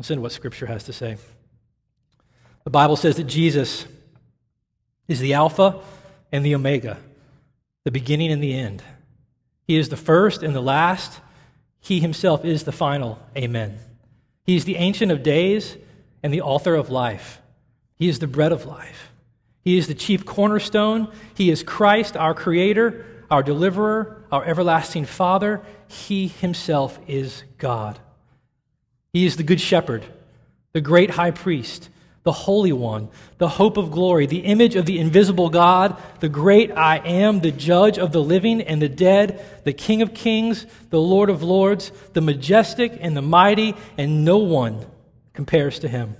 Listen to what Scripture has to say. The Bible says that Jesus is the Alpha and the Omega, the beginning and the end. He is the first and the last. He himself is the final. Amen. He is the Ancient of Days and the author of life. He is the bread of life. He is the chief cornerstone. He is Christ, our Creator, our Deliverer, our everlasting Father. He himself is God. He is the Good Shepherd, the great high priest, the Holy One, the hope of glory, the image of the invisible God, the great I am, the judge of the living and the dead, the King of kings, the Lord of lords, the majestic and the mighty, and no one compares to him.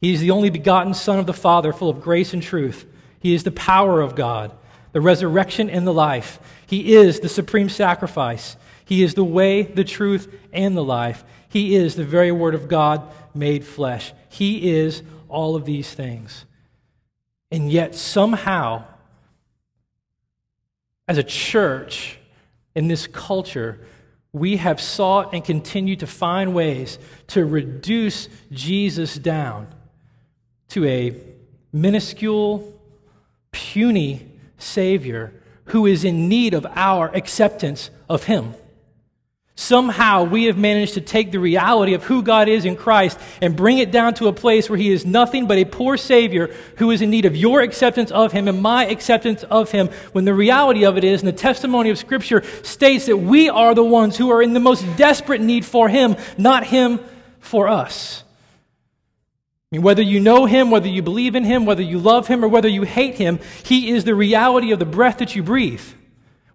He is the only begotten Son of the Father, full of grace and truth. He is the power of God, the resurrection and the life. He is the supreme sacrifice. He is the way, the truth, and the life. He is the very Word of God made flesh. He is all of these things. And yet, somehow, as a church in this culture, we have sought and continue to find ways to reduce Jesus down to a minuscule, puny Savior who is in need of our acceptance of Him. Somehow we have managed to take the reality of who God is in Christ and bring it down to a place where He is nothing but a poor Savior who is in need of your acceptance of Him and my acceptance of Him. When the reality of it is, and the testimony of Scripture states that we are the ones who are in the most desperate need for Him, not Him for us. I mean, whether you know Him, whether you believe in Him, whether you love Him, or whether you hate Him, He is the reality of the breath that you breathe.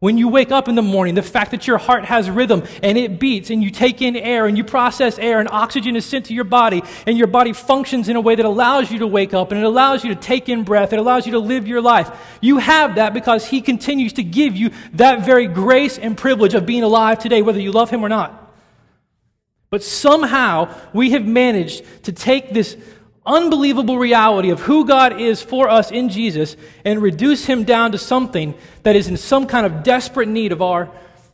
When you wake up in the morning, the fact that your heart has rhythm and it beats and you take in air and you process air and oxygen is sent to your body and your body functions in a way that allows you to wake up and it allows you to take in breath, it allows you to live your life. You have that because He continues to give you that very grace and privilege of being alive today, whether you love Him or not. But somehow we have managed to take this unbelievable reality of who God is for us in Jesus and reduce him down to something that is in some kind of desperate need of our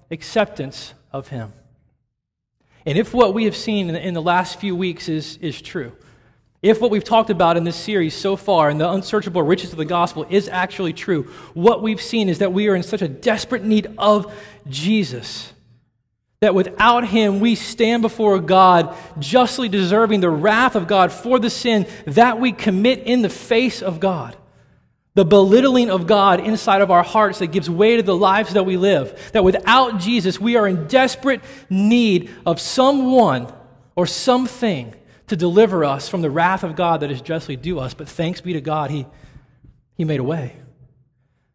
acceptance of him. And if what we have seen in the, last few weeks is, is true, if what we've talked about in this series so far and the unsearchable riches of the gospel is actually true, what we've seen is that we are in such a desperate need of Jesus that without him we stand before God justly deserving the wrath of God for the sin that we commit in the face of God. The belittling of God inside of our hearts that gives way to the lives that we live. That without Jesus we are in desperate need of someone or something to deliver us from the wrath of God that is justly due us. But thanks be to God, He, he made a way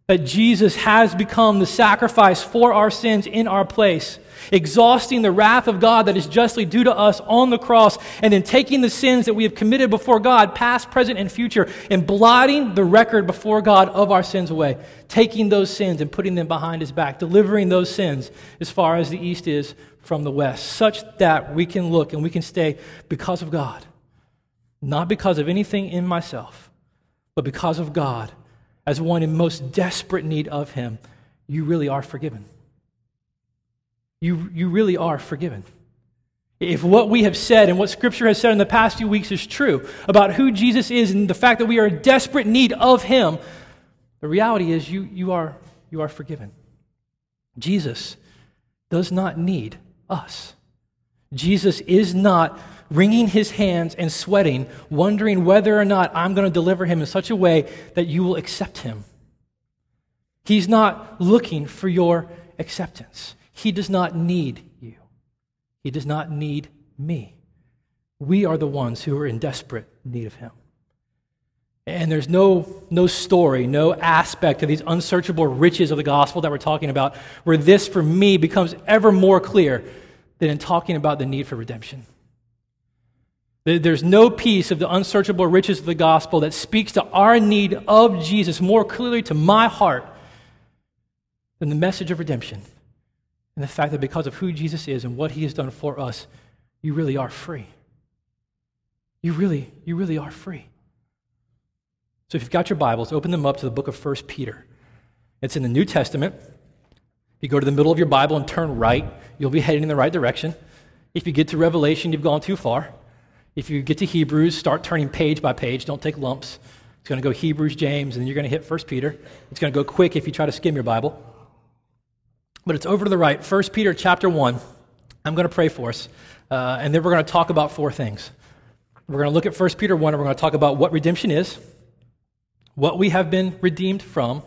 that Jesus has become the sacrifice for our sins in our place, exhausting the wrath of God that is justly due to us on the cross, and then taking the sins that we have committed before God, past, present, and future, and blotting the record before God of our sins away, taking those sins and putting them behind his back, delivering those sins as far as the east is from the west, such that we can look and we can stay because of God, not because of anything in myself, but because of God as one in most desperate need of Him, you really are forgiven. You, you really are forgiven. If what we have said and what Scripture has said in the past few weeks is true about who Jesus is and the fact that we are in desperate need of Him, the reality is you, you, are, you are forgiven. Jesus does not need us. Jesus is not wringing his hands and sweating, wondering whether or not I'm going to deliver him in such a way that you will accept him. He's not looking for your acceptance. He does not need you. He does not need me. We are the ones who are in desperate need of him. And there's no, no story, no aspect of these unsearchable riches of the gospel that we're talking about where this, for me, becomes ever more clear than in talking about the need for redemption. There's no piece of the unsearchable riches of the gospel that speaks to our need of Jesus more clearly to my heart than the message of redemption and the fact that because of who Jesus is and what he has done for us, you really are free. You really, you really are free. So if you've got your Bibles, open them up to the book of 1 Peter. It's in the New Testament. If you go to the middle of your Bible and turn right, you'll be heading in the right direction. If you get to Revelation, you've gone too far. If you get to Hebrews, start turning page by page. Don't take lumps. It's going to go Hebrews, James, and then you're going to hit 1 Peter. It's going to go quick if you try to skim your Bible. But it's over to the right, 1 Peter chapter 1. I'm going to pray for us, uh, and then we're going to talk about four things. We're going to look at 1 Peter 1, and we're going to talk about what redemption is, what we have been redeemed from,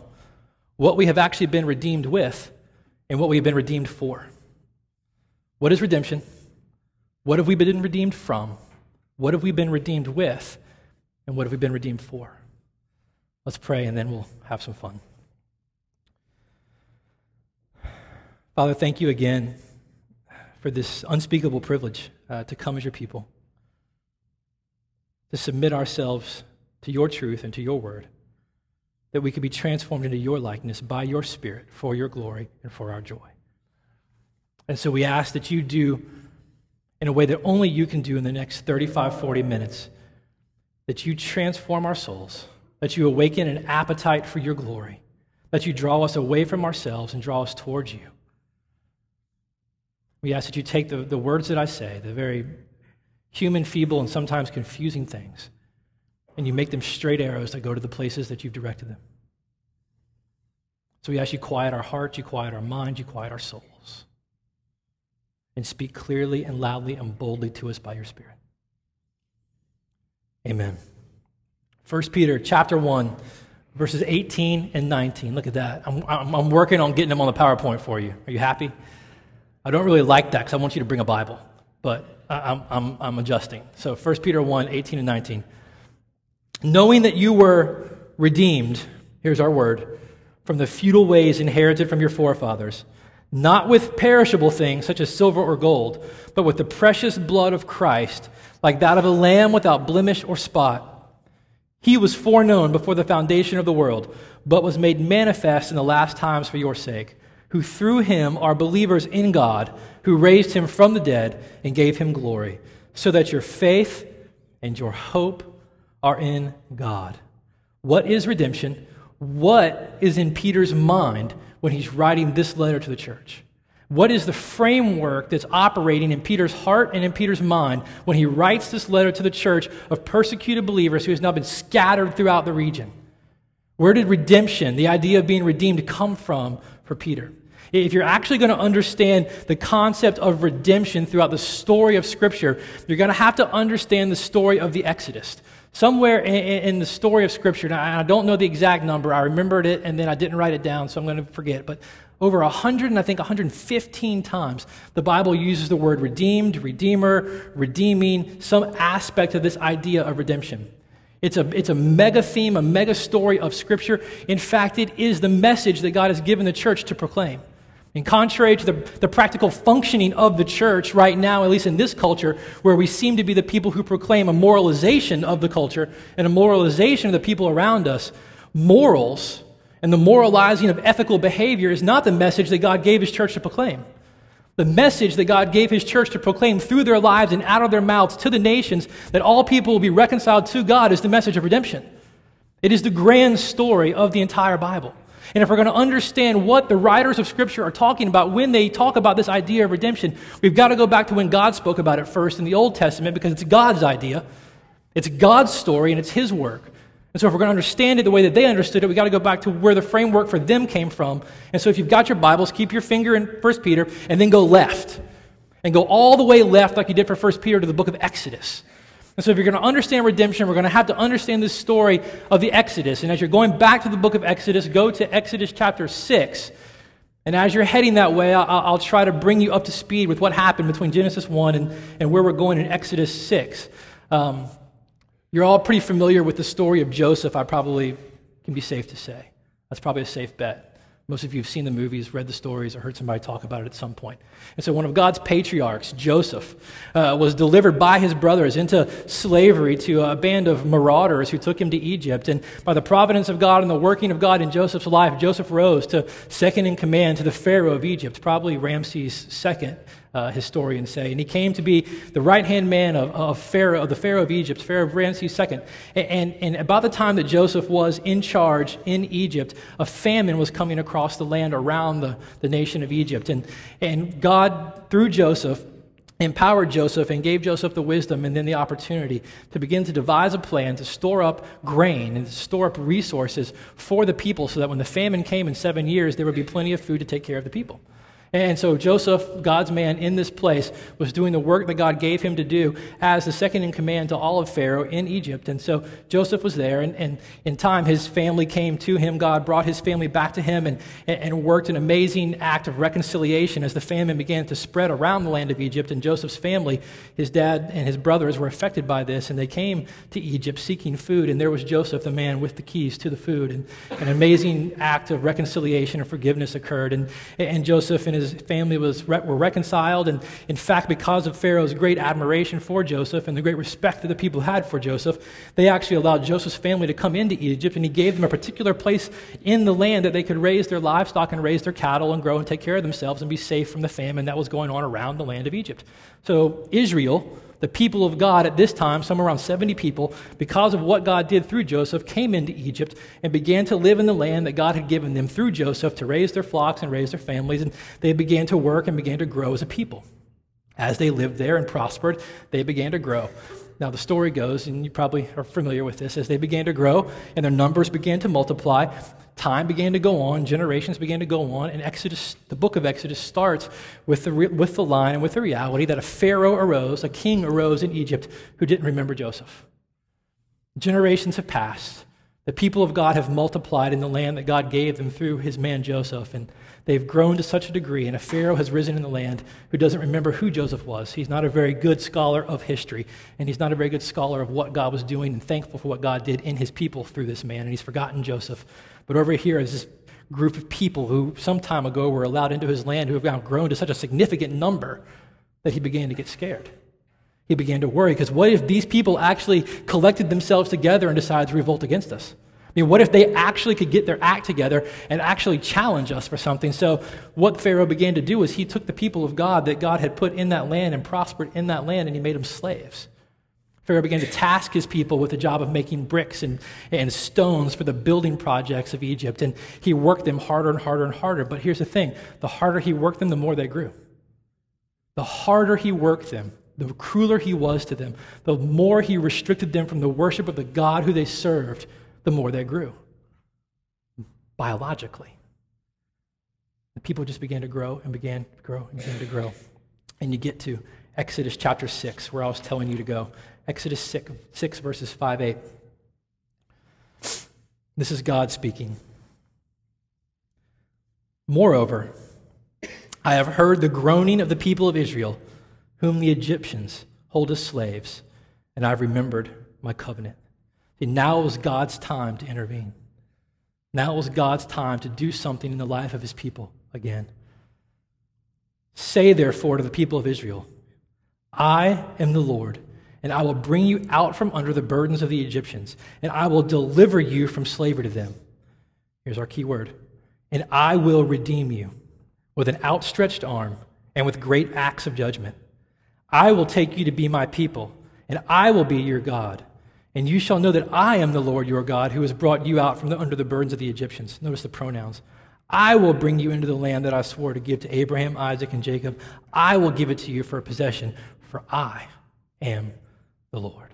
what we have actually been redeemed with, and what we have been redeemed for. What is redemption? What have we been redeemed from? What have we been redeemed with? And what have we been redeemed for? Let's pray and then we'll have some fun. Father, thank you again for this unspeakable privilege uh, to come as your people, to submit ourselves to your truth and to your word, that we could be transformed into your likeness by your Spirit for your glory and for our joy. And so we ask that you do in a way that only you can do in the next 35, 40 minutes, that you transform our souls, that you awaken an appetite for your glory, that you draw us away from ourselves and draw us towards you. We ask that you take the, the words that I say, the very human, feeble, and sometimes confusing things, and you make them straight arrows that go to the places that you've directed them. So we ask you quiet our hearts, you quiet our minds, you quiet our souls, and speak clearly and loudly and boldly to us by your Spirit. Amen. 1 Peter chapter 1, verses 18 and 19. Look at that. I'm, I'm, I'm working on getting them on the PowerPoint for you. Are you happy? I don't really like that because I want you to bring a Bible, but I'm, I'm, I'm adjusting. So 1 Peter 1 18 and 19. Knowing that you were redeemed, here's our word, from the futile ways inherited from your forefathers, not with perishable things such as silver or gold, but with the precious blood of Christ, like that of a lamb without blemish or spot. He was foreknown before the foundation of the world, but was made manifest in the last times for your sake who through him are believers in God, who raised him from the dead and gave him glory, so that your faith and your hope are in God. What is redemption? What is in Peter's mind when he's writing this letter to the church? What is the framework that's operating in Peter's heart and in Peter's mind when he writes this letter to the church of persecuted believers who has now been scattered throughout the region? Where did redemption, the idea of being redeemed, come from for Peter? If you're actually going to understand the concept of redemption throughout the story of Scripture, you're going to have to understand the story of the Exodus. Somewhere in, the story of Scripture, now I don't know the exact number, I remembered it and then I didn't write it down, so I'm going to forget, but over 100 and I think 115 times, the Bible uses the word redeemed, redeemer, redeeming, some aspect of this idea of redemption. It's a, it's a mega theme, a mega story of Scripture. In fact, it is the message that God has given the church to proclaim. And contrary to the, the practical functioning of the church right now, at least in this culture, where we seem to be the people who proclaim a moralization of the culture and a moralization of the people around us, morals and the moralizing of ethical behavior is not the message that God gave His church to proclaim. The message that God gave His church to proclaim through their lives and out of their mouths to the nations that all people will be reconciled to God is the message of redemption. It is the grand story of the entire Bible. And if we're going to understand what the writers of Scripture are talking about when they talk about this idea of redemption, we've got to go back to when God spoke about it first in the Old Testament because it's God's idea, it's God's story, and it's His work. And so, if we're going to understand it the way that they understood it, we've got to go back to where the framework for them came from. And so, if you've got your Bibles, keep your finger in 1 Peter and then go left. And go all the way left, like you did for 1 Peter, to the book of Exodus. And so, if you're going to understand redemption, we're going to have to understand this story of the Exodus. And as you're going back to the book of Exodus, go to Exodus chapter 6. And as you're heading that way, I'll, I'll try to bring you up to speed with what happened between Genesis 1 and, and where we're going in Exodus 6. Um, you're all pretty familiar with the story of Joseph, I probably can be safe to say. That's probably a safe bet. Most of you have seen the movies, read the stories, or heard somebody talk about it at some point. And so, one of God's patriarchs, Joseph, uh, was delivered by his brothers into slavery to a band of marauders who took him to Egypt. And by the providence of God and the working of God in Joseph's life, Joseph rose to second in command to the Pharaoh of Egypt, probably Ramses II uh, historians say. And he came to be the right hand man of, of, Pharaoh, of the Pharaoh of Egypt, Pharaoh of Ramses II. And, and, and about the time that Joseph was in charge in Egypt, a famine was coming across the land around the, the nation of Egypt. And, and God, through Joseph, empowered Joseph and gave Joseph the wisdom and then the opportunity to begin to devise a plan to store up grain and to store up resources for the people so that when the famine came in seven years, there would be plenty of food to take care of the people. And so Joseph, God's man in this place, was doing the work that God gave him to do as the second in command to all of Pharaoh in Egypt. And so Joseph was there, and, and in time his family came to him. God brought his family back to him and, and worked an amazing act of reconciliation as the famine began to spread around the land of Egypt. And Joseph's family, his dad and his brothers, were affected by this, and they came to Egypt seeking food. And there was Joseph, the man with the keys to the food. And an amazing act of reconciliation and forgiveness occurred. And, and Joseph and his family was, were reconciled. And in fact, because of Pharaoh's great admiration for Joseph and the great respect that the people had for Joseph, they actually allowed Joseph's family to come into Egypt, and he gave them a particular place in the land that they could raise their livestock and raise their cattle and grow and take care of themselves and be safe from the famine that was going on around the land of Egypt. So, Israel the people of God at this time, somewhere around 70 people, because of what God did through Joseph, came into Egypt and began to live in the land that God had given them through Joseph to raise their flocks and raise their families. And they began to work and began to grow as a people. As they lived there and prospered, they began to grow. Now, the story goes, and you probably are familiar with this, as they began to grow and their numbers began to multiply, time began to go on, generations began to go on, and Exodus, the book of Exodus starts with the, with the line and with the reality that a Pharaoh arose, a king arose in Egypt who didn't remember Joseph. Generations have passed. The people of God have multiplied in the land that God gave them through his man Joseph, and they've grown to such a degree, and a Pharaoh has risen in the land who doesn't remember who Joseph was. He's not a very good scholar of history, and he's not a very good scholar of what God was doing and thankful for what God did in his people through this man, and he's forgotten Joseph. But over here is this group of people who some time ago were allowed into his land who have now grown to such a significant number that he began to get scared. He began to worry because what if these people actually collected themselves together and decided to revolt against us? I mean, what if they actually could get their act together and actually challenge us for something? So, what Pharaoh began to do was he took the people of God that God had put in that land and prospered in that land and he made them slaves. Pharaoh began to task his people with the job of making bricks and, and stones for the building projects of Egypt. And he worked them harder and harder and harder. But here's the thing the harder he worked them, the more they grew. The harder he worked them, the crueler he was to them, the more he restricted them from the worship of the God who they served, the more they grew. Biologically. The people just began to grow and began to grow and began to grow. And you get to Exodus chapter 6, where I was telling you to go. Exodus 6, 6 verses 5 8. This is God speaking. Moreover, I have heard the groaning of the people of Israel, whom the Egyptians hold as slaves, and I've remembered my covenant. And now was God's time to intervene. Now was God's time to do something in the life of his people again. Say, therefore, to the people of Israel, I am the Lord, and I will bring you out from under the burdens of the Egyptians, and I will deliver you from slavery to them. Here's our key word. And I will redeem you with an outstretched arm and with great acts of judgment. I will take you to be my people, and I will be your God. And you shall know that I am the Lord your God who has brought you out from the, under the burdens of the Egyptians. Notice the pronouns. I will bring you into the land that I swore to give to Abraham, Isaac, and Jacob. I will give it to you for a possession, for I am the Lord.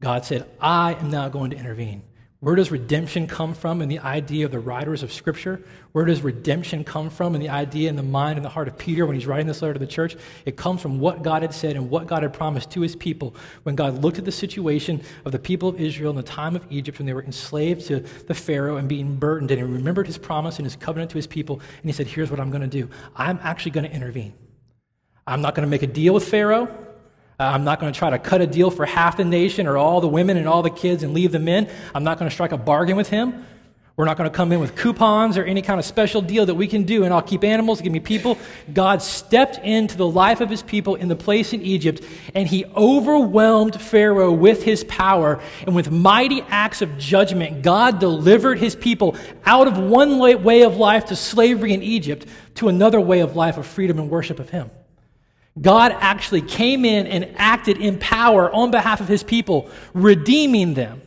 God said, I am now going to intervene. Where does redemption come from in the idea of the writers of Scripture? Where does redemption come from in the idea in the mind and the heart of Peter when he's writing this letter to the church? It comes from what God had said and what God had promised to his people when God looked at the situation of the people of Israel in the time of Egypt when they were enslaved to the Pharaoh and being burdened. And he remembered his promise and his covenant to his people. And he said, Here's what I'm going to do I'm actually going to intervene. I'm not going to make a deal with Pharaoh. Uh, I'm not going to try to cut a deal for half the nation or all the women and all the kids and leave the men. I'm not going to strike a bargain with him. We're not going to come in with coupons or any kind of special deal that we can do, and I'll keep animals, give me people. God stepped into the life of his people in the place in Egypt, and he overwhelmed Pharaoh with his power. And with mighty acts of judgment, God delivered his people out of one way of life to slavery in Egypt to another way of life of freedom and worship of him. God actually came in and acted in power on behalf of his people, redeeming them.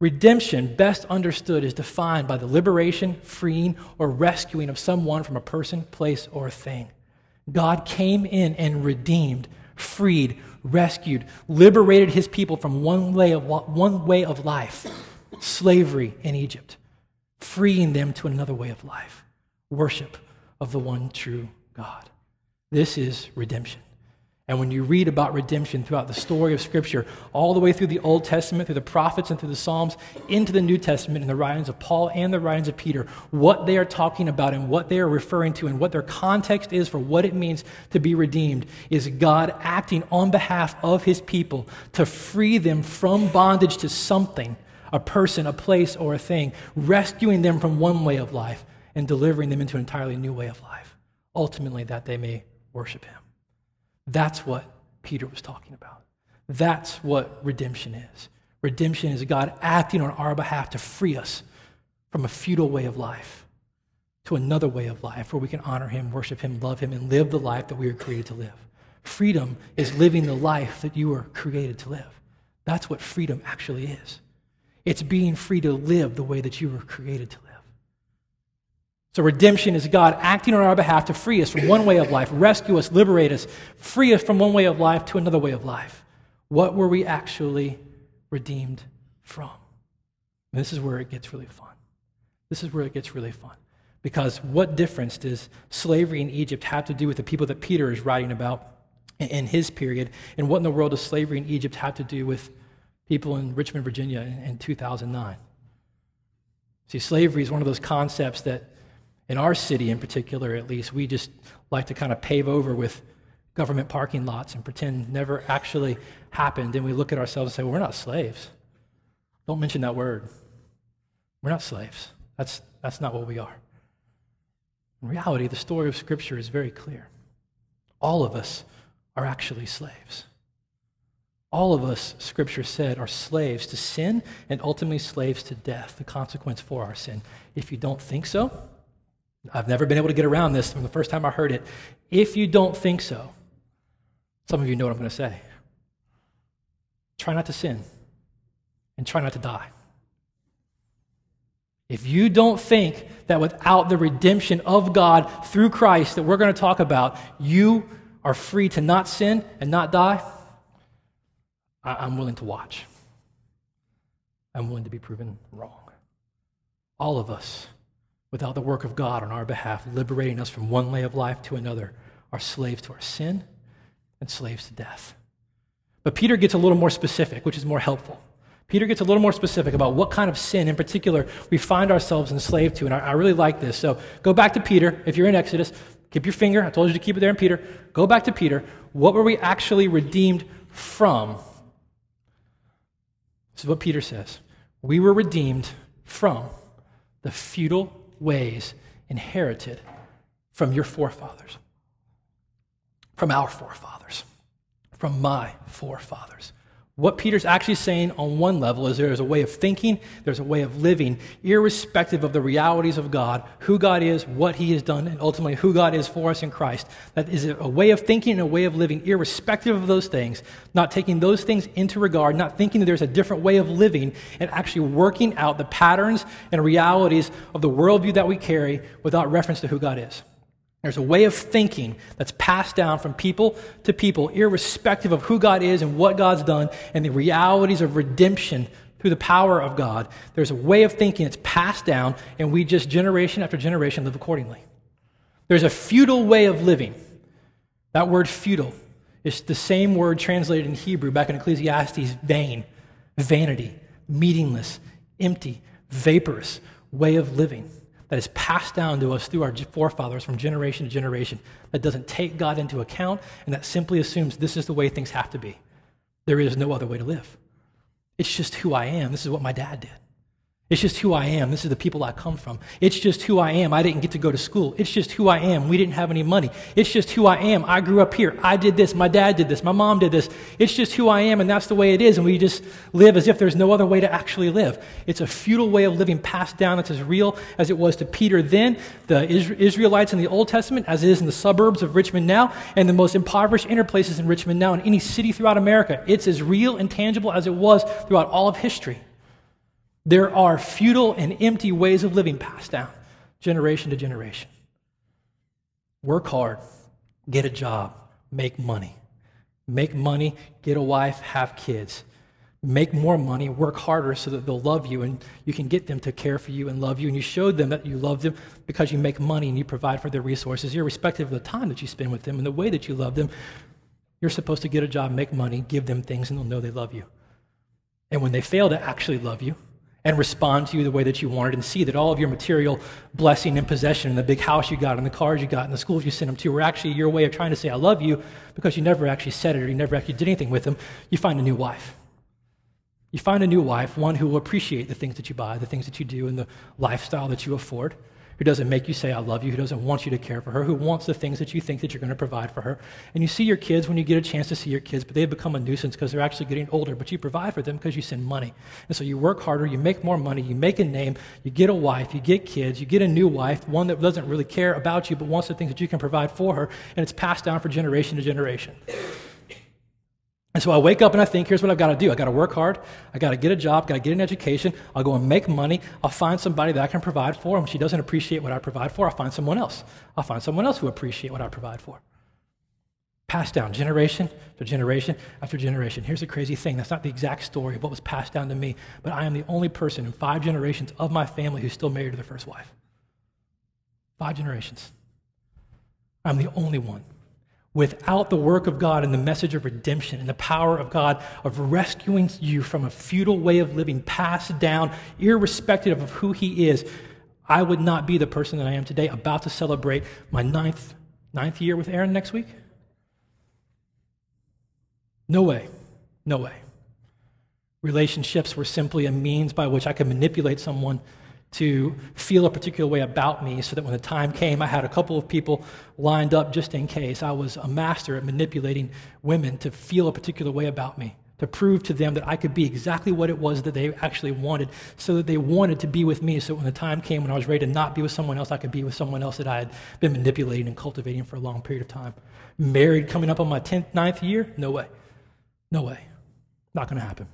Redemption, best understood, is defined by the liberation, freeing, or rescuing of someone from a person, place, or thing. God came in and redeemed, freed, rescued, liberated his people from one way of, one way of life, slavery in Egypt, freeing them to another way of life, worship of the one true God. This is redemption. And when you read about redemption throughout the story of Scripture, all the way through the Old Testament, through the prophets, and through the Psalms, into the New Testament, in the writings of Paul and the writings of Peter, what they are talking about and what they are referring to and what their context is for what it means to be redeemed is God acting on behalf of his people to free them from bondage to something, a person, a place, or a thing, rescuing them from one way of life and delivering them into an entirely new way of life, ultimately, that they may worship him. That's what Peter was talking about. That's what redemption is. Redemption is God acting on our behalf to free us from a futile way of life to another way of life where we can honor Him, worship Him, love Him, and live the life that we were created to live. Freedom is living the life that you were created to live. That's what freedom actually is. It's being free to live the way that you were created to live. So, redemption is God acting on our behalf to free us from one way of life, rescue us, liberate us, free us from one way of life to another way of life. What were we actually redeemed from? And this is where it gets really fun. This is where it gets really fun. Because what difference does slavery in Egypt have to do with the people that Peter is writing about in his period? And what in the world does slavery in Egypt have to do with people in Richmond, Virginia in 2009? See, slavery is one of those concepts that in our city in particular, at least, we just like to kind of pave over with government parking lots and pretend never actually happened. And we look at ourselves and say, well, we're not slaves. Don't mention that word. We're not slaves. That's, that's not what we are. In reality, the story of Scripture is very clear. All of us are actually slaves. All of us, Scripture said, are slaves to sin and ultimately slaves to death, the consequence for our sin. If you don't think so, I've never been able to get around this from the first time I heard it. If you don't think so, some of you know what I'm going to say. Try not to sin and try not to die. If you don't think that without the redemption of God through Christ that we're going to talk about, you are free to not sin and not die, I'm willing to watch. I'm willing to be proven wrong. All of us without the work of God on our behalf, liberating us from one way of life to another, are slaves to our sin and slaves to death. But Peter gets a little more specific, which is more helpful. Peter gets a little more specific about what kind of sin in particular we find ourselves enslaved to. And I, I really like this. So go back to Peter. If you're in Exodus, keep your finger. I told you to keep it there in Peter. Go back to Peter. What were we actually redeemed from? This is what Peter says. We were redeemed from the futile ways inherited from your forefathers, from our forefathers, from my forefathers. What Peter's actually saying on one level is there is a way of thinking, there's a way of living, irrespective of the realities of God, who God is, what he has done, and ultimately who God is for us in Christ. That is a way of thinking and a way of living, irrespective of those things, not taking those things into regard, not thinking that there's a different way of living, and actually working out the patterns and realities of the worldview that we carry without reference to who God is. There's a way of thinking that's passed down from people to people, irrespective of who God is and what God's done and the realities of redemption through the power of God. There's a way of thinking that's passed down, and we just generation after generation live accordingly. There's a futile way of living. That word futile is the same word translated in Hebrew back in Ecclesiastes vain, vanity, meaningless, empty, vaporous way of living that is passed down to us through our forefathers from generation to generation that doesn't take God into account and that simply assumes this is the way things have to be. There is no other way to live. It's just who I am. This is what my dad did. It's just who I am. This is the people I come from. It's just who I am. I didn't get to go to school. It's just who I am. We didn't have any money. It's just who I am. I grew up here. I did this. My dad did this. My mom did this. It's just who I am, and that's the way it is. And we just live as if there's no other way to actually live. It's a futile way of living passed down that's as real as it was to Peter then, the Israelites in the Old Testament, as it is in the suburbs of Richmond now, and the most impoverished inner places in Richmond now, in any city throughout America. It's as real and tangible as it was throughout all of history. There are futile and empty ways of living passed down generation to generation. Work hard, get a job, make money. Make money, get a wife, have kids. Make more money, work harder so that they'll love you and you can get them to care for you and love you. And you show them that you love them because you make money and you provide for their resources, irrespective of the time that you spend with them and the way that you love them. You're supposed to get a job, make money, give them things, and they'll know they love you. And when they fail to actually love you and respond to you the way that you wanted and see that all of your material blessing and possession and the big house you got and the cars you got and the schools you sent them to were actually your way of trying to say, I love you because you never actually said it or you never actually did anything with them, you find a new wife. You find a new wife, one who will appreciate the things that you buy, the things that you do, and the lifestyle that you afford who doesn't make you say, I love you, who doesn't want you to care for her, who wants the things that you think that you're going to provide for her. And you see your kids when you get a chance to see your kids, but they've become a nuisance because they're actually getting older, but you provide for them because you send money. And so you work harder, you make more money, you make a name, you get a wife, you get kids, you get a new wife, one that doesn't really care about you, but wants the things that you can provide for her, and it's passed down for generation to generation. And so I wake up and I think, here's what I've got to do. I've got to work hard. I've got to get a job. I've got to get an education. I'll go and make money. I'll find somebody that I can provide for. And she doesn't appreciate what I provide for, I'll find someone else. I'll find someone else who appreciate what I provide for. Passed down generation after generation after generation. Here's the crazy thing. That's not the exact story of what was passed down to me, but I am the only person in five generations of my family who's still married to their first wife. Five generations. I'm the only one without the work of God and the message of redemption and the power of God of rescuing you from a futile way of living passed down, irrespective of who He is, I would not be the person that I am today, about to celebrate my ninth, ninth year with Aaron next week. No way. No way. Relationships were simply a means by which I could manipulate someone to feel a particular way about me so that when the time came, I had a couple of people lined up just in case. I was a master at manipulating women to feel a particular way about me, to prove to them that I could be exactly what it was that they actually wanted, so that they wanted to be with me. So when the time came when I was ready to not be with someone else, I could be with someone else that I had been manipulating and cultivating for a long period of time. Married coming up on my 10th, ninth year? No way. No way. Not going to happen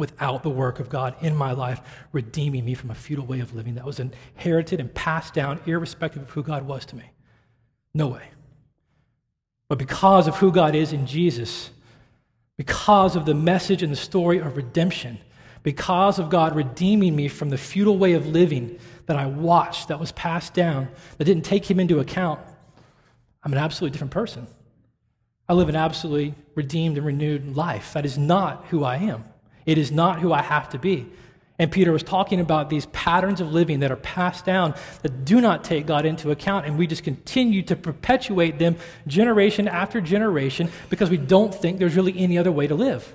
without the work of God in my life, redeeming me from a futile way of living that was inherited and passed down, irrespective of who God was to me. No way. But because of who God is in Jesus, because of the message and the story of redemption, because of God redeeming me from the futile way of living that I watched, that was passed down, that didn't take Him into account, I'm an absolutely different person. I live an absolutely redeemed and renewed life. That is not who I am. It is not who I have to be. And Peter was talking about these patterns of living that are passed down that do not take God into account, and we just continue to perpetuate them generation after generation because we don't think there's really any other way to live.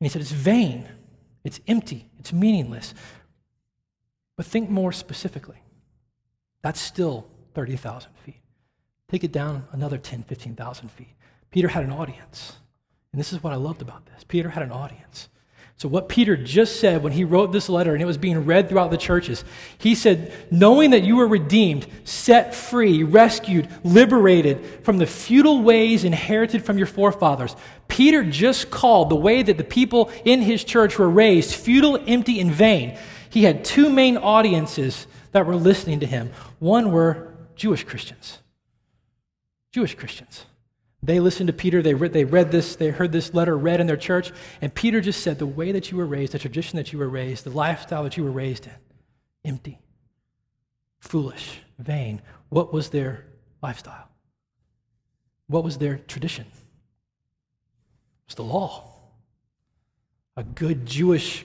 And he said, It's vain, it's empty, it's meaningless. But think more specifically. That's still 30,000 feet. Take it down another 10, 15,000 feet. Peter had an audience. And this is what I loved about this. Peter had an audience. So, what Peter just said when he wrote this letter and it was being read throughout the churches, he said, Knowing that you were redeemed, set free, rescued, liberated from the futile ways inherited from your forefathers, Peter just called the way that the people in his church were raised futile, empty, and vain. He had two main audiences that were listening to him. One were Jewish Christians. Jewish Christians. They listened to Peter, they read, they read this, they heard this letter read in their church, and Peter just said, The way that you were raised, the tradition that you were raised, the lifestyle that you were raised in, empty, foolish, vain. What was their lifestyle? What was their tradition? It was the law. A good Jewish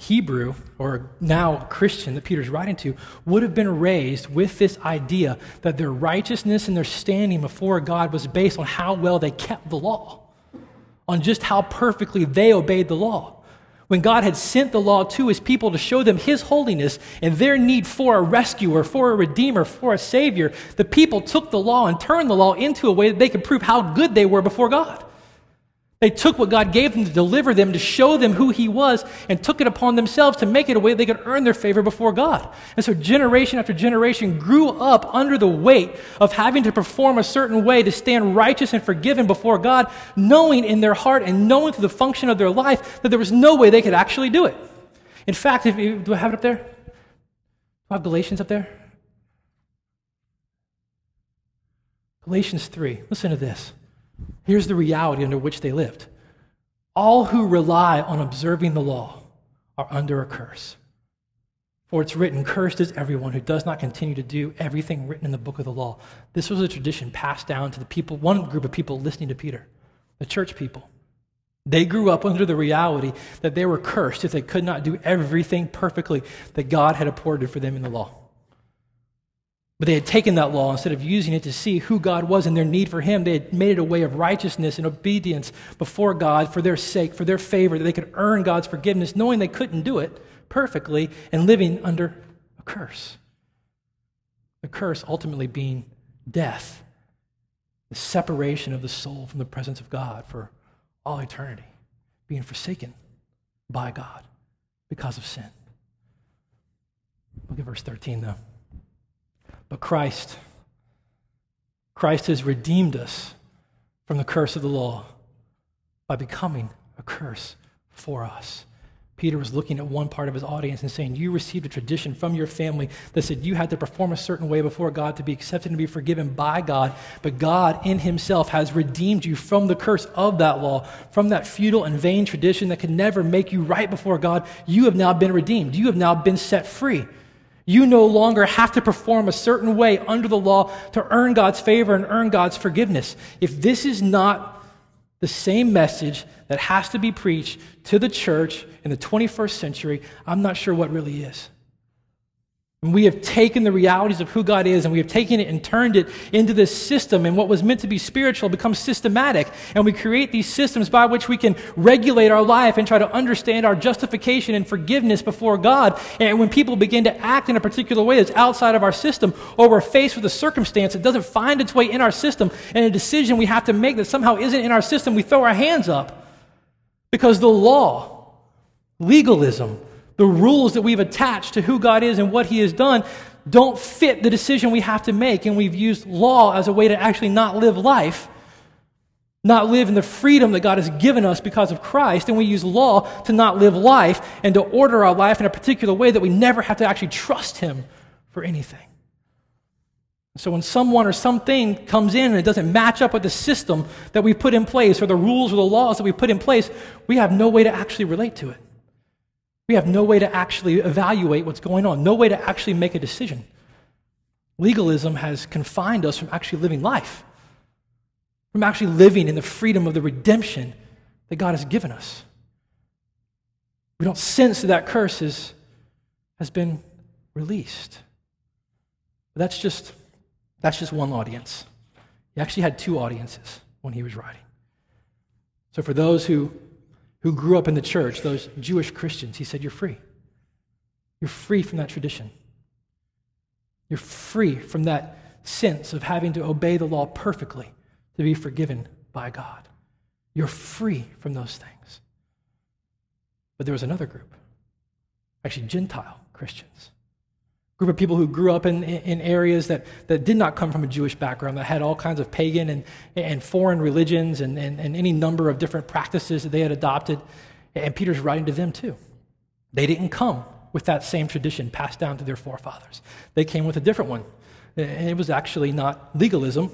Hebrew, or now Christian that Peter's writing to, would have been raised with this idea that their righteousness and their standing before God was based on how well they kept the law, on just how perfectly they obeyed the law. When God had sent the law to his people to show them his holiness and their need for a rescuer, for a redeemer, for a savior, the people took the law and turned the law into a way that they could prove how good they were before God. They took what God gave them to deliver them, to show them who He was, and took it upon themselves to make it a way they could earn their favor before God. And so, generation after generation grew up under the weight of having to perform a certain way to stand righteous and forgiven before God, knowing in their heart and knowing through the function of their life that there was no way they could actually do it. In fact, if you, do I have it up there? Do I have Galatians up there? Galatians 3, listen to this. Here's the reality under which they lived. All who rely on observing the law are under a curse. For it's written, Cursed is everyone who does not continue to do everything written in the book of the law. This was a tradition passed down to the people, one group of people listening to Peter, the church people. They grew up under the reality that they were cursed if they could not do everything perfectly that God had appointed for them in the law. But they had taken that law instead of using it to see who God was and their need for Him. They had made it a way of righteousness and obedience before God for their sake, for their favor, that they could earn God's forgiveness, knowing they couldn't do it perfectly and living under a curse. The curse ultimately being death, the separation of the soul from the presence of God for all eternity, being forsaken by God because of sin. Look at verse 13, though. But Christ, Christ has redeemed us from the curse of the law by becoming a curse for us. Peter was looking at one part of his audience and saying, You received a tradition from your family that said you had to perform a certain way before God to be accepted and be forgiven by God. But God, in Himself, has redeemed you from the curse of that law, from that futile and vain tradition that could never make you right before God. You have now been redeemed. You have now been set free. You no longer have to perform a certain way under the law to earn God's favor and earn God's forgiveness. If this is not the same message that has to be preached to the church in the 21st century, I'm not sure what really is. And we have taken the realities of who God is and we have taken it and turned it into this system, and what was meant to be spiritual becomes systematic. And we create these systems by which we can regulate our life and try to understand our justification and forgiveness before God. And when people begin to act in a particular way that's outside of our system, or we're faced with a circumstance that doesn't find its way in our system, and a decision we have to make that somehow isn't in our system, we throw our hands up. Because the law, legalism, the rules that we've attached to who God is and what He has done don't fit the decision we have to make. And we've used law as a way to actually not live life, not live in the freedom that God has given us because of Christ. And we use law to not live life and to order our life in a particular way that we never have to actually trust Him for anything. So when someone or something comes in and it doesn't match up with the system that we put in place or the rules or the laws that we put in place, we have no way to actually relate to it. We have no way to actually evaluate what's going on, no way to actually make a decision. Legalism has confined us from actually living life, from actually living in the freedom of the redemption that God has given us. We don't sense that that curse is, has been released. But that's just, that's just one audience. He actually had two audiences when he was writing. So for those who who grew up in the church, those Jewish Christians, he said, You're free. You're free from that tradition. You're free from that sense of having to obey the law perfectly to be forgiven by God. You're free from those things. But there was another group, actually, Gentile Christians group of people who grew up in, in areas that, that did not come from a Jewish background, that had all kinds of pagan and, and foreign religions and, and, and any number of different practices that they had adopted. And Peter's writing to them too. They didn't come with that same tradition passed down to their forefathers, they came with a different one. And it was actually not legalism,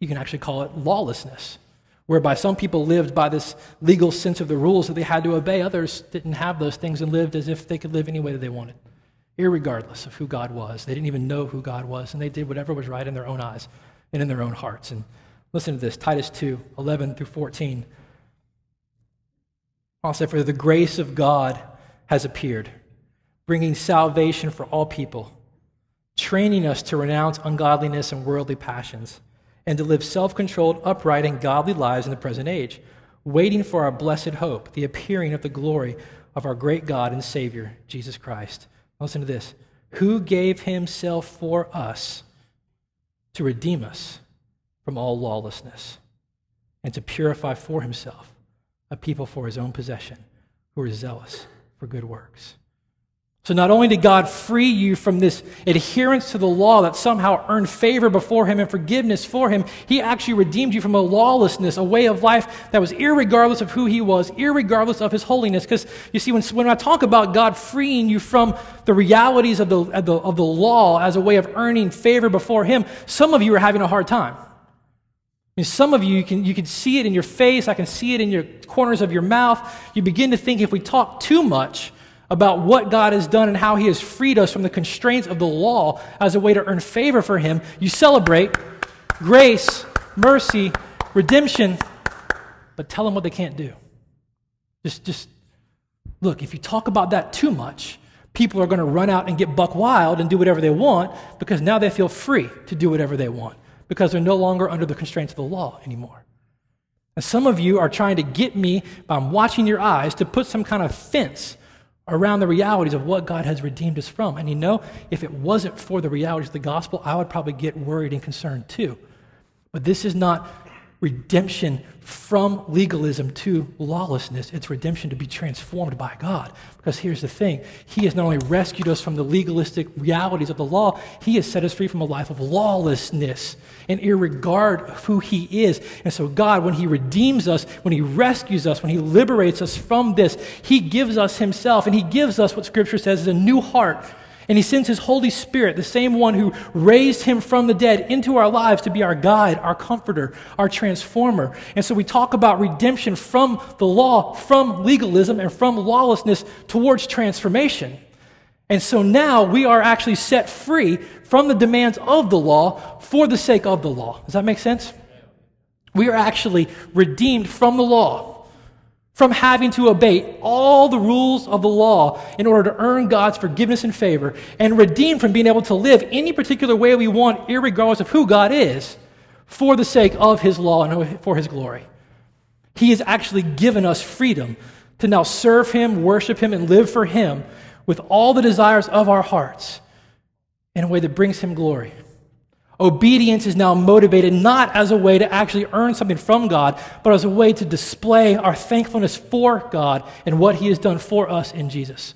you can actually call it lawlessness. Whereby some people lived by this legal sense of the rules that they had to obey, others didn't have those things and lived as if they could live any way that they wanted irregardless of who God was. They didn't even know who God was, and they did whatever was right in their own eyes and in their own hearts. And listen to this Titus 2 11 through 14. Paul said, For the grace of God has appeared, bringing salvation for all people, training us to renounce ungodliness and worldly passions, and to live self controlled, upright, and godly lives in the present age, waiting for our blessed hope, the appearing of the glory of our great God and Savior, Jesus Christ Listen to this. Who gave himself for us to redeem us from all lawlessness and to purify for himself a people for his own possession who are zealous for good works. So not only did God free you from this adherence to the law that somehow earned favor before him and forgiveness for him, he actually redeemed you from a lawlessness, a way of life that was irregardless of who he was, irregardless of his holiness. Because you see, when, when I talk about God freeing you from the realities of the, of the, of the law as a way of earning favor before him, some of you are having a hard time. I mean, some of you, you can, you can see it in your face. I can see it in your corners of your mouth. You begin to think if we talk too much about what God has done and how He has freed us from the constraints of the law as a way to earn favor for Him, you celebrate grace, mercy, redemption, but tell them what they can't do. Just, just look, if you talk about that too much, people are going to run out and get buck wild and do whatever they want because now they feel free to do whatever they want because they're no longer under the constraints of the law anymore. And some of you are trying to get me, by watching your eyes, to put some kind of fence around the realities of what God has redeemed us from. And you know, if it wasn't for the realities of the gospel, I would probably get worried and concerned too. But this is not redemption from legalism to lawlessness. It's redemption to be transformed by God. Because here's the thing He has not only rescued us from the legalistic realities of the law, He has set us free from a life of lawlessness and irregard of who He is. And so, God, when He redeems us, when He rescues us, when He liberates us from this, He gives us Himself and He gives us what Scripture says is a new heart and he sends his Holy Spirit, the same one who raised him from the dead, into our lives to be our guide, our comforter, our transformer. And so we talk about redemption from the law, from legalism, and from lawlessness towards transformation. And so now we are actually set free from the demands of the law for the sake of the law. Does that make sense? We are actually redeemed from the law from having to obey all the rules of the law in order to earn God's forgiveness and favor, and redeemed from being able to live any particular way we want, regardless of who God is, for the sake of His law and for His glory. He has actually given us freedom to now serve Him, worship Him, and live for Him with all the desires of our hearts in a way that brings Him glory. Obedience is now motivated not as a way to actually earn something from God, but as a way to display our thankfulness for God and what He has done for us in Jesus.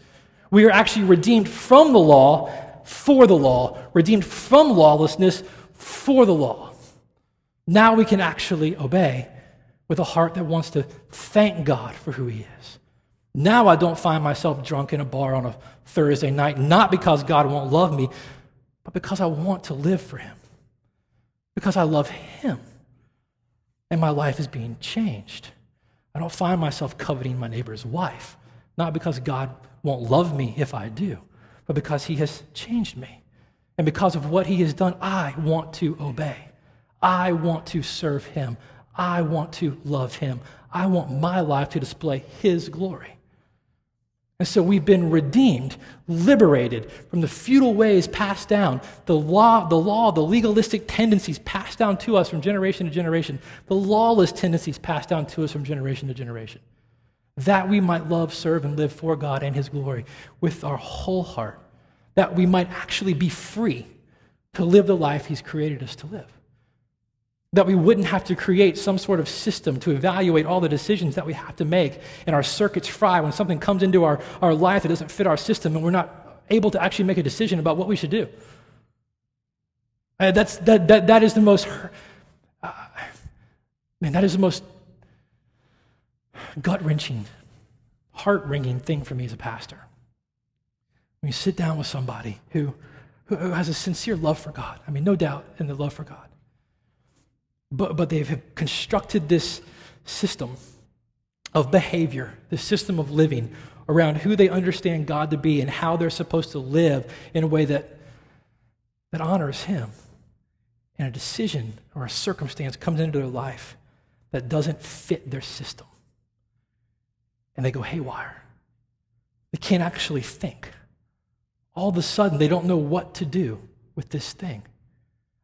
We are actually redeemed from the law for the law, redeemed from lawlessness for the law. Now we can actually obey with a heart that wants to thank God for who He is. Now I don't find myself drunk in a bar on a Thursday night, not because God won't love me, but because I want to live for Him because I love Him and my life is being changed. I don't find myself coveting my neighbor's wife, not because God won't love me if I do, but because He has changed me. And because of what He has done, I want to obey. I want to serve Him. I want to love Him. I want my life to display His glory. And so we've been redeemed, liberated from the futile ways passed down, the law, the law, the legalistic tendencies passed down to us from generation to generation, the lawless tendencies passed down to us from generation to generation. That we might love, serve, and live for God and His glory with our whole heart. That we might actually be free to live the life He's created us to live that we wouldn't have to create some sort of system to evaluate all the decisions that we have to make and our circuits fry when something comes into our, our life that doesn't fit our system and we're not able to actually make a decision about what we should do. Uh, that's, that, that, that is the most, uh, man, that is the most gut wrenching, heart wringing thing for me as a pastor. When you sit down with somebody who, who has a sincere love for God, I mean, no doubt in the love for God but, but they've constructed this system of behavior, this system of living around who they understand God to be and how they're supposed to live in a way that, that honors Him. And a decision or a circumstance comes into their life that doesn't fit their system. And they go haywire. They can't actually think. All of a sudden, they don't know what to do with this thing.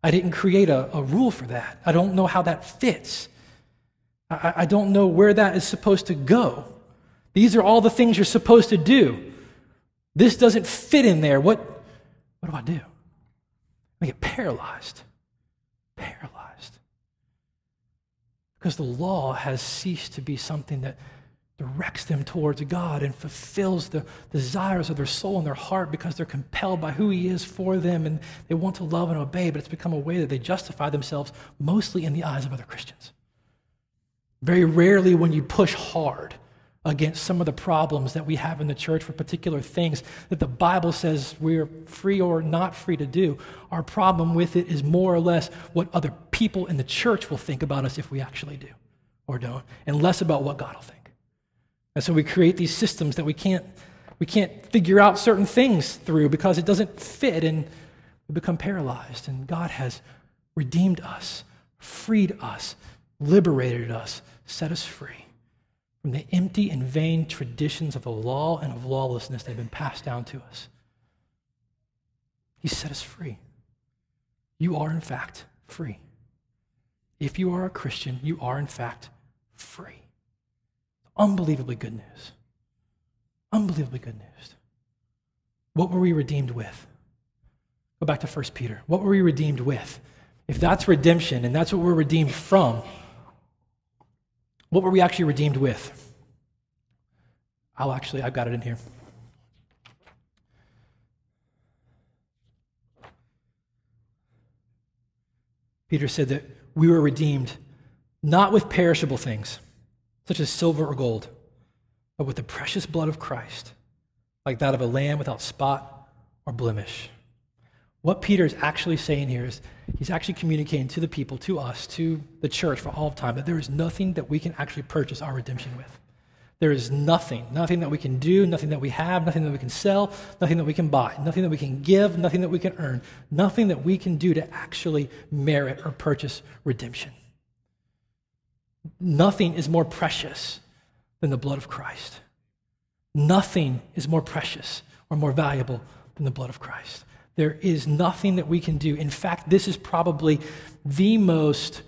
I didn't create a, a rule for that. I don't know how that fits. I, I don't know where that is supposed to go. These are all the things you're supposed to do. This doesn't fit in there. What, what do I do? I get paralyzed. Paralyzed. Because the law has ceased to be something that directs them towards God and fulfills the desires of their soul and their heart because they're compelled by who He is for them and they want to love and obey, but it's become a way that they justify themselves mostly in the eyes of other Christians. Very rarely, when you push hard, against some of the problems that we have in the church for particular things that the Bible says we're free or not free to do. Our problem with it is more or less what other people in the church will think about us if we actually do or don't, and less about what God will think. And so we create these systems that we can't, we can't figure out certain things through because it doesn't fit, and we become paralyzed. And God has redeemed us, freed us, liberated us, set us free from the empty and vain traditions of the law and of lawlessness that have been passed down to us. He set us free. You are, in fact, free. If you are a Christian, you are, in fact, free. Unbelievably good news. Unbelievably good news. What were we redeemed with? Go back to 1 Peter. What were we redeemed with? If that's redemption and that's what we're redeemed from, what were we actually redeemed with? I'll actually, I've got it in here. Peter said that we were redeemed not with perishable things, such as silver or gold, but with the precious blood of Christ, like that of a lamb without spot or blemish. What Peter is actually saying here is he's actually communicating to the people, to us, to the church for all of time, that there is nothing that we can actually purchase our redemption with. There is nothing, nothing that we can do, nothing that we have, nothing that we can sell, nothing that we can buy, nothing that we can give, nothing that we can earn, nothing that we can do to actually merit or purchase redemption. Nothing is more precious than the blood of Christ. Nothing is more precious or more valuable than the blood of Christ. There is nothing that we can do. In fact, this is probably the most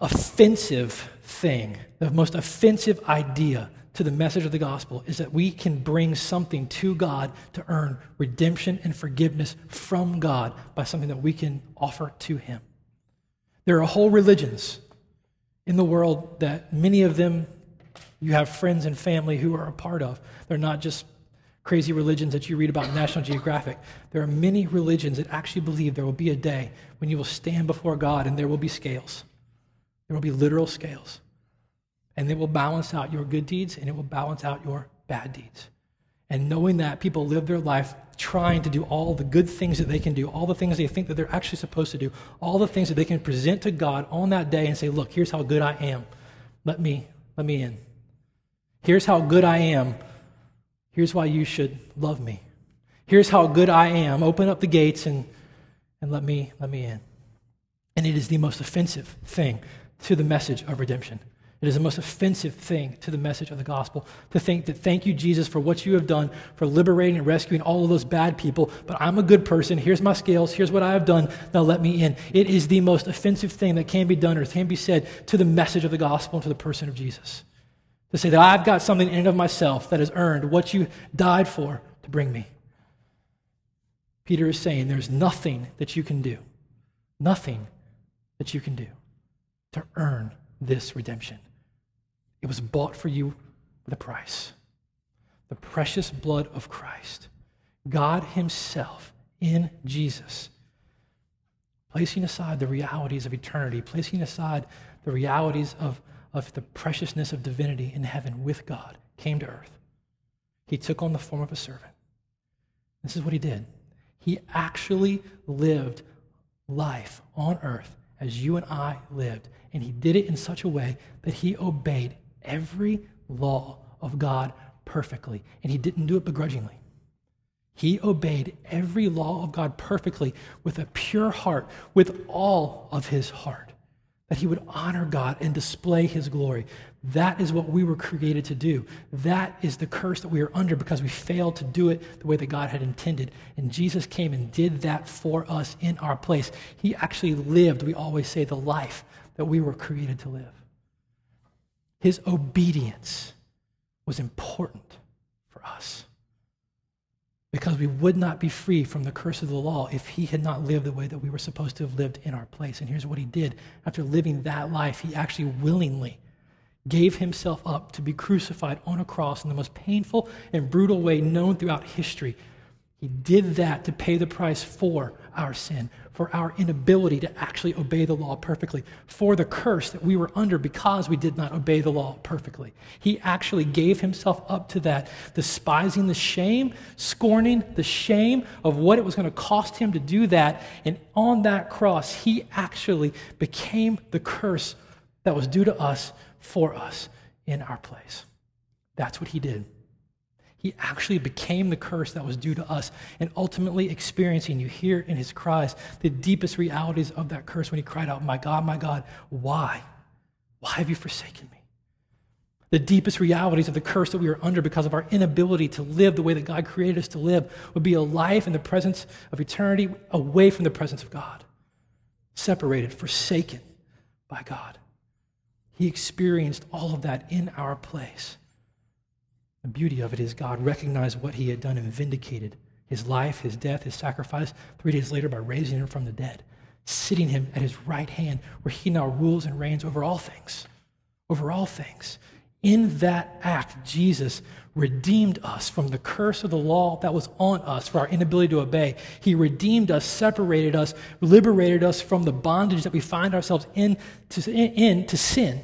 offensive thing, the most offensive idea to the message of the gospel is that we can bring something to God to earn redemption and forgiveness from God by something that we can offer to Him. There are whole religions in the world that many of them you have friends and family who are a part of. They're not just crazy religions that you read about in National Geographic. There are many religions that actually believe there will be a day when you will stand before God and there will be scales. There will be literal scales. And they will balance out your good deeds and it will balance out your bad deeds. And knowing that people live their life trying to do all the good things that they can do, all the things they think that they're actually supposed to do, all the things that they can present to God on that day and say, Look, here's how good I am. Let me, let me in. Here's how good I am. Here's why you should love me. Here's how good I am. Open up the gates and, and let me let me in. And it is the most offensive thing to the message of redemption. It is the most offensive thing to the message of the gospel to think that thank you, Jesus, for what you have done, for liberating and rescuing all of those bad people, but I'm a good person. Here's my scales. Here's what I have done. Now let me in. It is the most offensive thing that can be done or can be said to the message of the gospel and to the person of Jesus. To say that I've got something in and of myself that has earned what you died for to bring me. Peter is saying there's nothing that you can do, nothing that you can do to earn this redemption. It was bought for you with a price the precious blood of Christ. God Himself in Jesus, placing aside the realities of eternity, placing aside the realities of, of the preciousness of divinity in heaven with God, came to earth. He took on the form of a servant. This is what He did. He actually lived life on earth as you and I lived. And he did it in such a way that he obeyed every law of God perfectly, and he didn't do it begrudgingly. He obeyed every law of God perfectly with a pure heart, with all of his heart, that he would honor God and display his glory. That is what we were created to do. That is the curse that we are under because we failed to do it the way that God had intended. And Jesus came and did that for us in our place. He actually lived, we always say, the life that we were created to live. His obedience was important for us because we would not be free from the curse of the law if he had not lived the way that we were supposed to have lived in our place. And here's what he did after living that life, he actually willingly gave himself up to be crucified on a cross in the most painful and brutal way known throughout history. He did that to pay the price for our sin, for our inability to actually obey the law perfectly, for the curse that we were under because we did not obey the law perfectly. He actually gave himself up to that, despising the shame, scorning the shame of what it was going to cost him to do that. And on that cross, he actually became the curse that was due to us for us in our place. That's what he did. He actually became the curse that was due to us and ultimately experiencing, you hear in his cries, the deepest realities of that curse when he cried out, My God, my God, why? Why have you forsaken me? The deepest realities of the curse that we are under because of our inability to live the way that God created us to live would be a life in the presence of eternity away from the presence of God, separated, forsaken by God. He experienced all of that in our place. The beauty of it is God recognized what he had done and vindicated his life, his death, his sacrifice three days later by raising him from the dead, sitting him at his right hand, where he now rules and reigns over all things. Over all things. In that act, Jesus redeemed us from the curse of the law that was on us for our inability to obey. He redeemed us, separated us, liberated us from the bondage that we find ourselves in to, in, to sin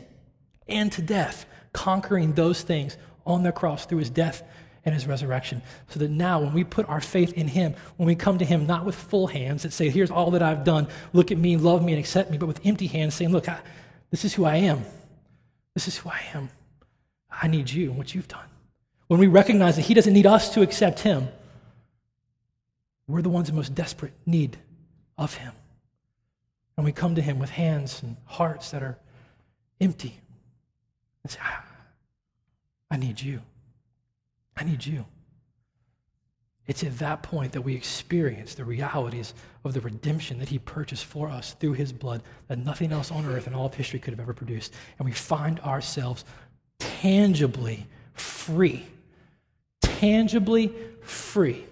and to death, conquering those things on the cross through his death and his resurrection. So that now, when we put our faith in him, when we come to him not with full hands that say, Here's all that I've done, look at me, love me, and accept me, but with empty hands saying, Look, I, this is who I am. This is who I am. I need you and what you've done. When we recognize that he doesn't need us to accept him, we're the ones in most desperate need of him. And we come to him with hands and hearts that are empty and ah, say, I need you. I need you. It's at that point that we experience the realities of the redemption that He purchased for us through His blood that nothing else on earth in all of history could have ever produced. And we find ourselves tangibly free, tangibly free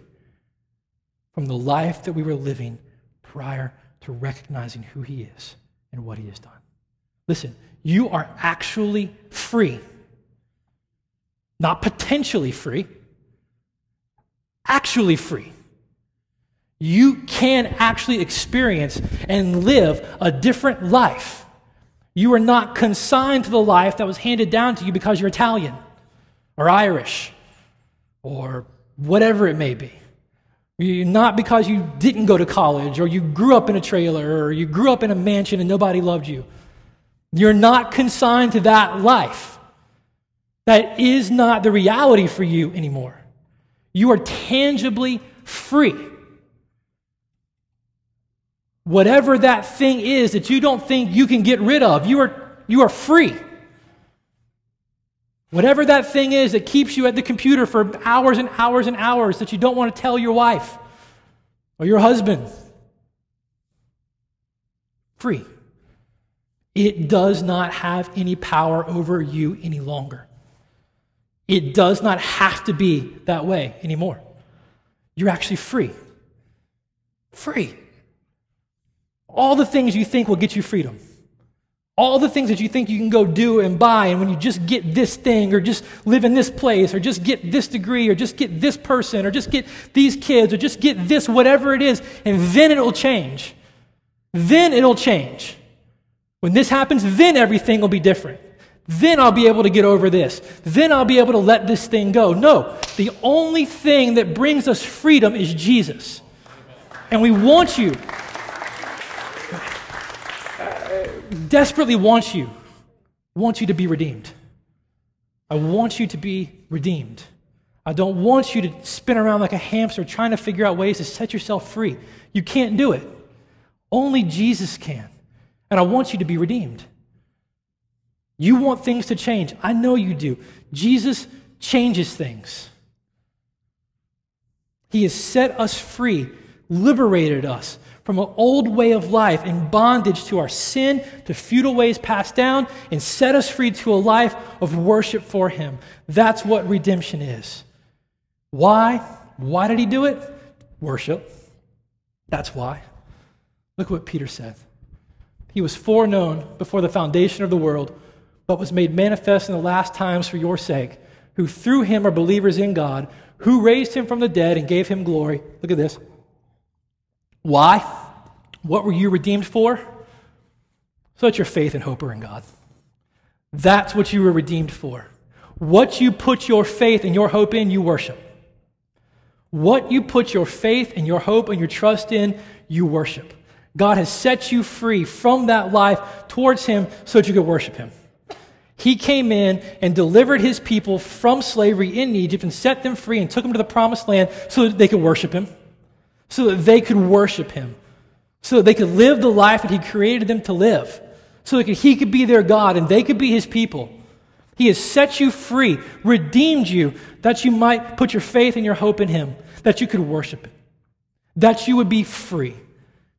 from the life that we were living prior to recognizing who He is and what He has done. Listen, you are actually free not potentially free, actually free. You can actually experience and live a different life. You are not consigned to the life that was handed down to you because you're Italian or Irish or whatever it may be. You're not because you didn't go to college or you grew up in a trailer or you grew up in a mansion and nobody loved you. You're not consigned to that life. That is not the reality for you anymore. You are tangibly free. Whatever that thing is that you don't think you can get rid of, you are, you are free. Whatever that thing is that keeps you at the computer for hours and hours and hours that you don't want to tell your wife or your husband. Free. It does not have any power over you any longer. It does not have to be that way anymore. You're actually free. Free. All the things you think will get you freedom. All the things that you think you can go do and buy, and when you just get this thing, or just live in this place, or just get this degree, or just get this person, or just get these kids, or just get this, whatever it is, and then it'll change. Then it'll change. When this happens, then everything will be different. Then I'll be able to get over this. Then I'll be able to let this thing go. No, the only thing that brings us freedom is Jesus. And we want you, desperately want you, want you to be redeemed. I want you to be redeemed. I don't want you to spin around like a hamster trying to figure out ways to set yourself free. You can't do it. Only Jesus can. And I want you to be redeemed. You want things to change. I know you do. Jesus changes things. He has set us free, liberated us from an old way of life in bondage to our sin, to futile ways passed down, and set us free to a life of worship for Him. That's what redemption is. Why? Why did He do it? Worship. That's why. Look what Peter said. He was foreknown before the foundation of the world but was made manifest in the last times for your sake, who through him are believers in God, who raised him from the dead and gave him glory. Look at this. Why? What were you redeemed for? So that your faith and hope are in God. That's what you were redeemed for. What you put your faith and your hope in, you worship. What you put your faith and your hope and your trust in, you worship. God has set you free from that life towards Him so that you could worship Him. He came in and delivered His people from slavery in Egypt and set them free and took them to the promised land so that they could worship Him, so that they could worship Him, so that they could live the life that He created them to live, so that He could be their God and they could be His people. He has set you free, redeemed you, that you might put your faith and your hope in Him, that you could worship Him, that you would be free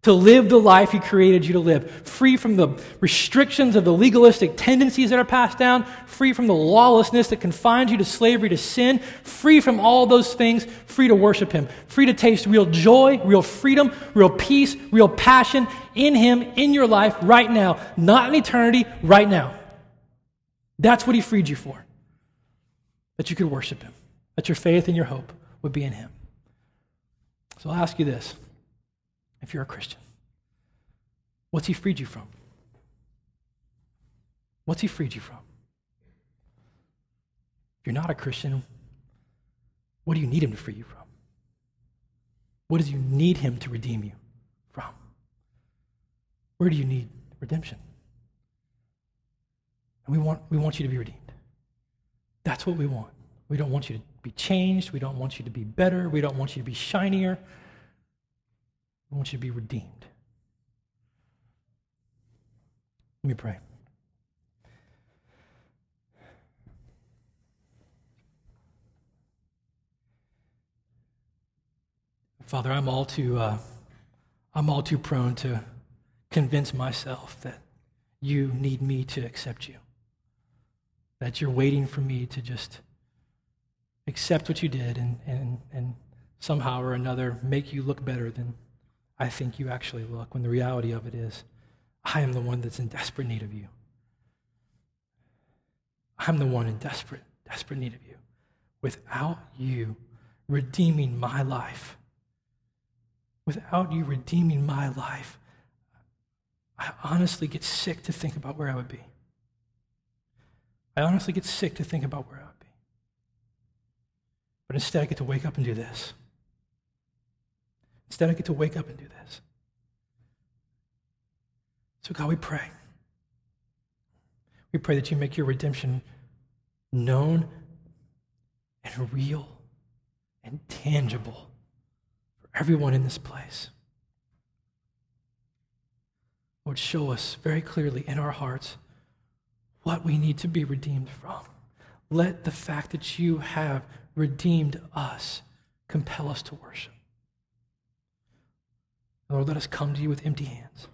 to live the life He created you to live, free from the restrictions of the legalistic tendencies that are passed down, free from the lawlessness that confines you to slavery to sin, free from all those things, free to worship Him, free to taste real joy, real freedom, real peace, real passion in Him in your life right now, not in eternity, right now. That's what he freed you for. That you could worship him, that your faith and your hope would be in him. So I'll ask you this if you're a Christian, what's he freed you from? What's he freed you from? If you're not a Christian, what do you need him to free you from? What do you need him to redeem you from? Where do you need redemption? And we want, we want you to be redeemed. That's what we want. We don't want you to be changed. We don't want you to be better. We don't want you to be shinier. We want you to be redeemed. Let me pray. Father, I'm all too, uh, I'm all too prone to convince myself that you need me to accept you that you're waiting for me to just accept what you did and, and, and somehow or another make you look better than I think you actually look, when the reality of it is, I am the one that's in desperate need of you. I'm the one in desperate, desperate need of you. Without you redeeming my life, without you redeeming my life, I honestly get sick to think about where I would be. I honestly get sick to think about where I would be. But instead, I get to wake up and do this. Instead, I get to wake up and do this. So, God, we pray. We pray that you make your redemption known and real and tangible for everyone in this place. Lord, show us very clearly in our hearts what we need to be redeemed from. Let the fact that you have redeemed us compel us to worship. Lord, let us come to you with empty hands.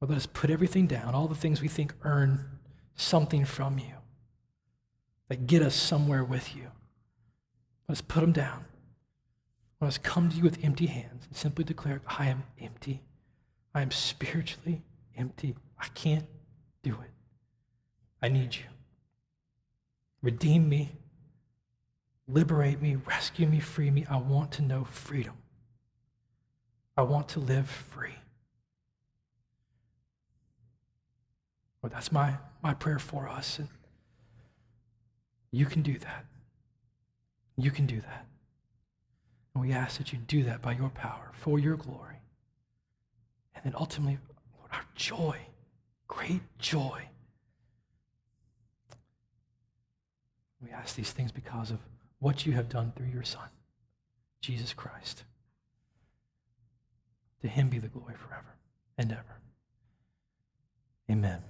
Lord, let us put everything down, all the things we think earn something from you, that get us somewhere with you. Let us put them down. Let us come to you with empty hands and simply declare, I am empty. I am spiritually empty. I can't do it. I need you. Redeem me, liberate me, rescue me, free me. I want to know freedom. I want to live free. Well, that's my, my prayer for us. And you can do that. You can do that. And we ask that you do that by your power, for your glory. And then ultimately, Lord, our joy great joy. We ask these things because of what you have done through your Son, Jesus Christ. To him be the glory forever and ever. Amen.